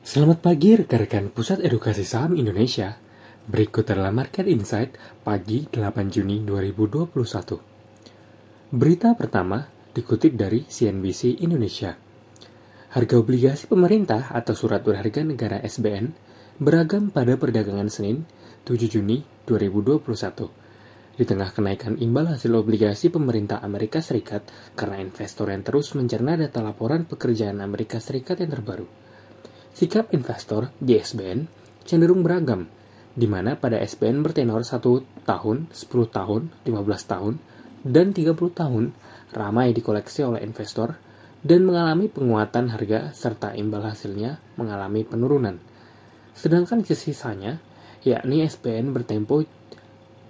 Selamat pagi rekan-rekan Pusat Edukasi Saham Indonesia. Berikut adalah Market Insight pagi 8 Juni 2021. Berita pertama dikutip dari CNBC Indonesia. Harga obligasi pemerintah atau surat berharga negara SBN beragam pada perdagangan Senin 7 Juni 2021. Di tengah kenaikan imbal hasil obligasi pemerintah Amerika Serikat karena investor yang terus mencerna data laporan pekerjaan Amerika Serikat yang terbaru. Sikap investor di SBN cenderung beragam, di mana pada SBN bertenor 1 tahun, 10 tahun, 15 tahun, dan 30 tahun ramai dikoleksi oleh investor dan mengalami penguatan harga serta imbal hasilnya mengalami penurunan. Sedangkan sisanya, yakni SBN bertempo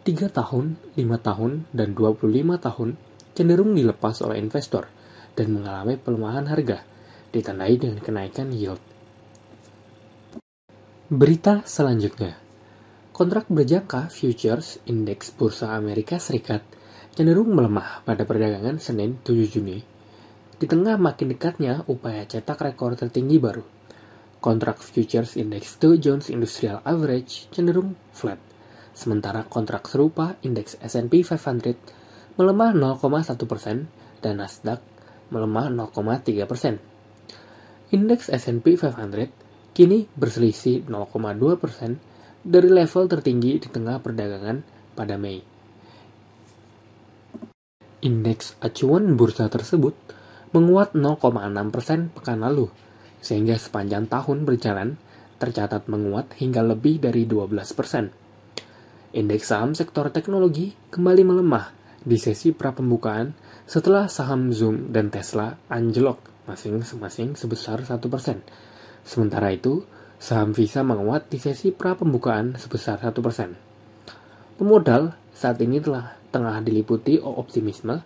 3 tahun, 5 tahun, dan 25 tahun cenderung dilepas oleh investor dan mengalami pelemahan harga, ditandai dengan kenaikan yield. Berita selanjutnya. Kontrak berjangka futures indeks Bursa Amerika Serikat cenderung melemah pada perdagangan Senin 7 Juni. Di tengah makin dekatnya upaya cetak rekor tertinggi baru. Kontrak futures indeks Dow Jones Industrial Average cenderung flat. Sementara kontrak serupa indeks S&P 500 melemah 0,1% dan Nasdaq melemah 0,3%. Indeks S&P 500 kini berselisih 0,2 persen dari level tertinggi di tengah perdagangan pada Mei. Indeks acuan bursa tersebut menguat 0,6 persen pekan lalu, sehingga sepanjang tahun berjalan tercatat menguat hingga lebih dari 12 persen. Indeks saham sektor teknologi kembali melemah di sesi pra-pembukaan setelah saham Zoom dan Tesla anjlok masing-masing sebesar 1 persen Sementara itu, saham Visa menguat di sesi pra pembukaan sebesar 1%. Pemodal saat ini telah tengah diliputi optimisme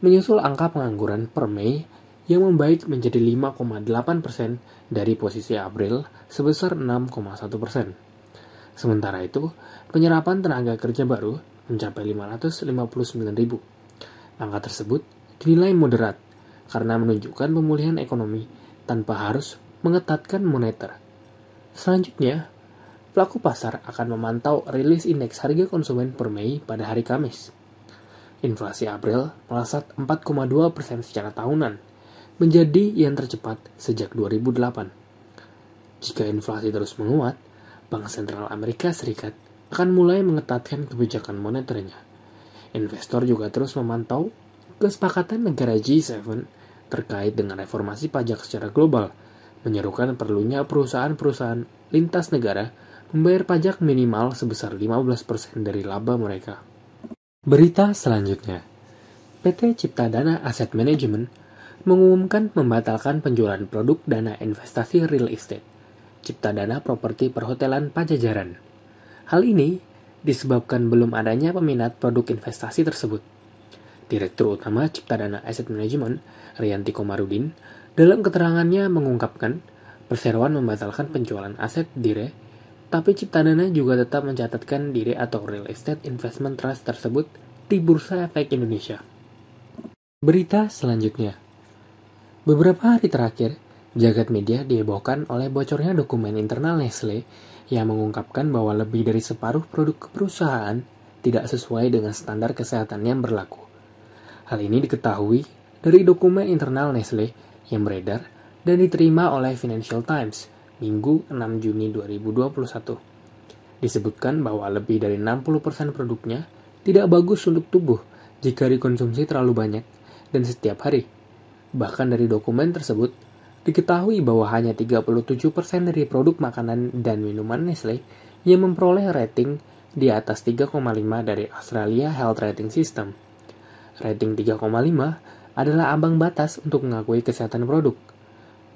menyusul angka pengangguran per Mei yang membaik menjadi 5,8% dari posisi April sebesar 6,1%. Sementara itu, penyerapan tenaga kerja baru mencapai 559 ribu. Angka tersebut dinilai moderat karena menunjukkan pemulihan ekonomi tanpa harus mengetatkan moneter. Selanjutnya, pelaku pasar akan memantau rilis indeks harga konsumen per Mei pada hari Kamis. Inflasi April melesat 4,2 persen secara tahunan, menjadi yang tercepat sejak 2008. Jika inflasi terus menguat, Bank Sentral Amerika Serikat akan mulai mengetatkan kebijakan moneternya. Investor juga terus memantau kesepakatan negara G7 terkait dengan reformasi pajak secara global – menyerukan perlunya perusahaan-perusahaan lintas negara membayar pajak minimal sebesar 15% dari laba mereka. Berita selanjutnya. PT Cipta Dana Asset Management mengumumkan membatalkan penjualan produk dana investasi real estate, Cipta Dana Properti Perhotelan Pajajaran. Hal ini disebabkan belum adanya peminat produk investasi tersebut. Direktur Utama Cipta Dana Asset Management, Rianti Komarudin, dalam keterangannya mengungkapkan, perseroan membatalkan penjualan aset dire, tapi Ciptadana juga tetap mencatatkan dire atau Real Estate Investment Trust tersebut di Bursa Efek Indonesia. Berita selanjutnya. Beberapa hari terakhir, jagat media dihebohkan oleh bocornya dokumen internal Nestle yang mengungkapkan bahwa lebih dari separuh produk perusahaan tidak sesuai dengan standar kesehatan yang berlaku. Hal ini diketahui dari dokumen internal Nestle yang beredar dan diterima oleh Financial Times Minggu 6 Juni 2021. Disebutkan bahwa lebih dari 60% produknya tidak bagus untuk tubuh jika dikonsumsi terlalu banyak dan setiap hari. Bahkan dari dokumen tersebut, diketahui bahwa hanya 37% dari produk makanan dan minuman Nestle yang memperoleh rating di atas 3,5 dari Australia Health Rating System. Rating 3,5 adalah ambang batas untuk mengakui kesehatan produk.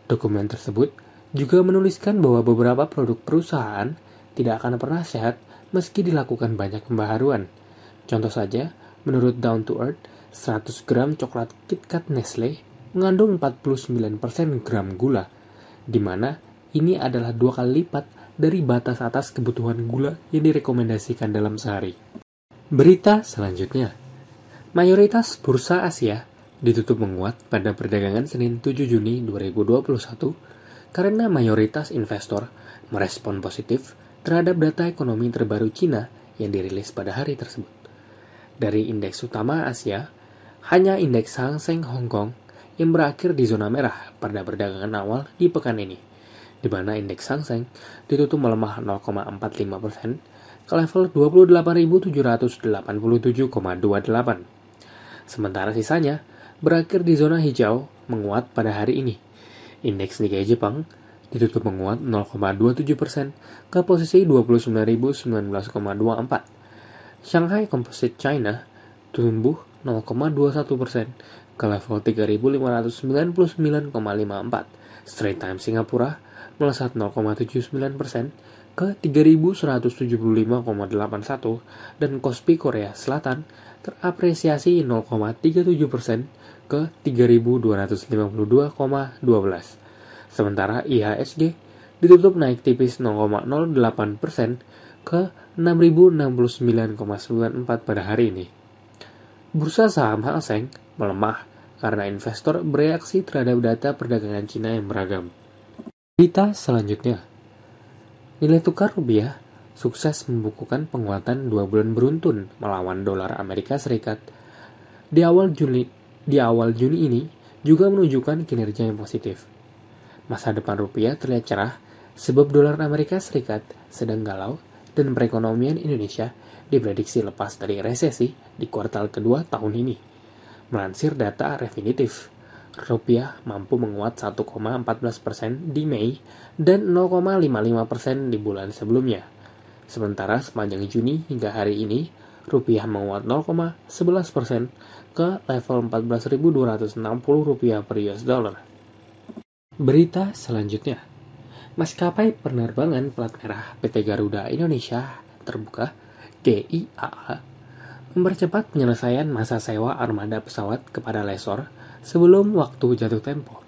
Dokumen tersebut juga menuliskan bahwa beberapa produk perusahaan tidak akan pernah sehat meski dilakukan banyak pembaharuan. Contoh saja, menurut Down to Earth, 100 gram coklat KitKat Nestle mengandung 49% gram gula, di mana ini adalah dua kali lipat dari batas atas kebutuhan gula yang direkomendasikan dalam sehari. Berita selanjutnya, mayoritas bursa Asia ditutup menguat pada perdagangan Senin 7 Juni 2021 karena mayoritas investor merespon positif terhadap data ekonomi terbaru Cina yang dirilis pada hari tersebut. Dari indeks utama Asia, hanya indeks Hang Seng Hong Kong yang berakhir di zona merah pada perdagangan awal di pekan ini, di mana indeks Hang Seng ditutup melemah 0,45 persen ke level 28.787,28. Sementara sisanya berakhir di zona hijau menguat pada hari ini. Indeks Nikkei Jepang ditutup menguat 0,27 persen ke posisi 29.019,24. Shanghai Composite China tumbuh 0,21 persen ke level 3.599,54. Straight Time Singapura melesat 0,79 persen ke 3175,81 dan Kospi Korea Selatan terapresiasi 0,37 persen ke 3252,12. Sementara IHSG ditutup naik tipis 0,08 persen ke 6069,94 pada hari ini. Bursa saham Hang Seng melemah karena investor bereaksi terhadap data perdagangan Cina yang beragam. Berita selanjutnya, nilai tukar rupiah sukses membukukan penguatan dua bulan beruntun melawan dolar Amerika Serikat. Di awal Juni, di awal Juni ini juga menunjukkan kinerja yang positif. Masa depan rupiah terlihat cerah sebab dolar Amerika Serikat sedang galau dan perekonomian Indonesia diprediksi lepas dari resesi di kuartal kedua tahun ini. Melansir data Refinitiv, rupiah mampu menguat 1,14% di Mei dan 0,55% di bulan sebelumnya. Sementara sepanjang Juni hingga hari ini, rupiah menguat 0,11% ke level 14.260 rupiah per US dollar. Berita selanjutnya, maskapai penerbangan plat merah PT Garuda Indonesia terbuka GIAA mempercepat penyelesaian masa sewa armada pesawat kepada lesor sebelum waktu jatuh tempo.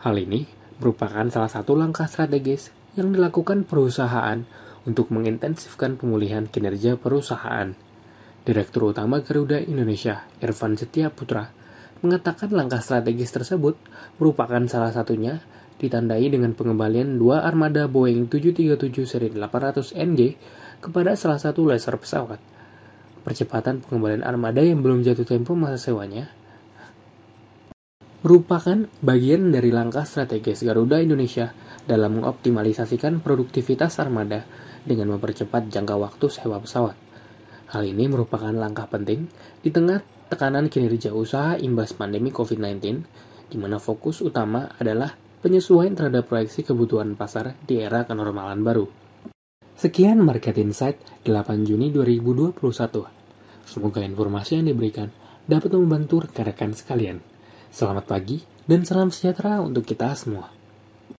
Hal ini merupakan salah satu langkah strategis yang dilakukan perusahaan untuk mengintensifkan pemulihan kinerja perusahaan. Direktur Utama Garuda Indonesia, Irfan Setia Putra, mengatakan langkah strategis tersebut merupakan salah satunya ditandai dengan pengembalian dua armada Boeing 737 seri 800 NG kepada salah satu laser pesawat percepatan pengembalian armada yang belum jatuh tempo masa sewanya merupakan bagian dari langkah strategis Garuda Indonesia dalam mengoptimalisasikan produktivitas armada dengan mempercepat jangka waktu sewa pesawat. Hal ini merupakan langkah penting di tengah tekanan kinerja usaha imbas pandemi COVID-19, di mana fokus utama adalah penyesuaian terhadap proyeksi kebutuhan pasar di era kenormalan baru. Sekian Market Insight 8 Juni 2021. Semoga informasi yang diberikan dapat membantu rekan-rekan sekalian. Selamat pagi dan salam sejahtera untuk kita semua.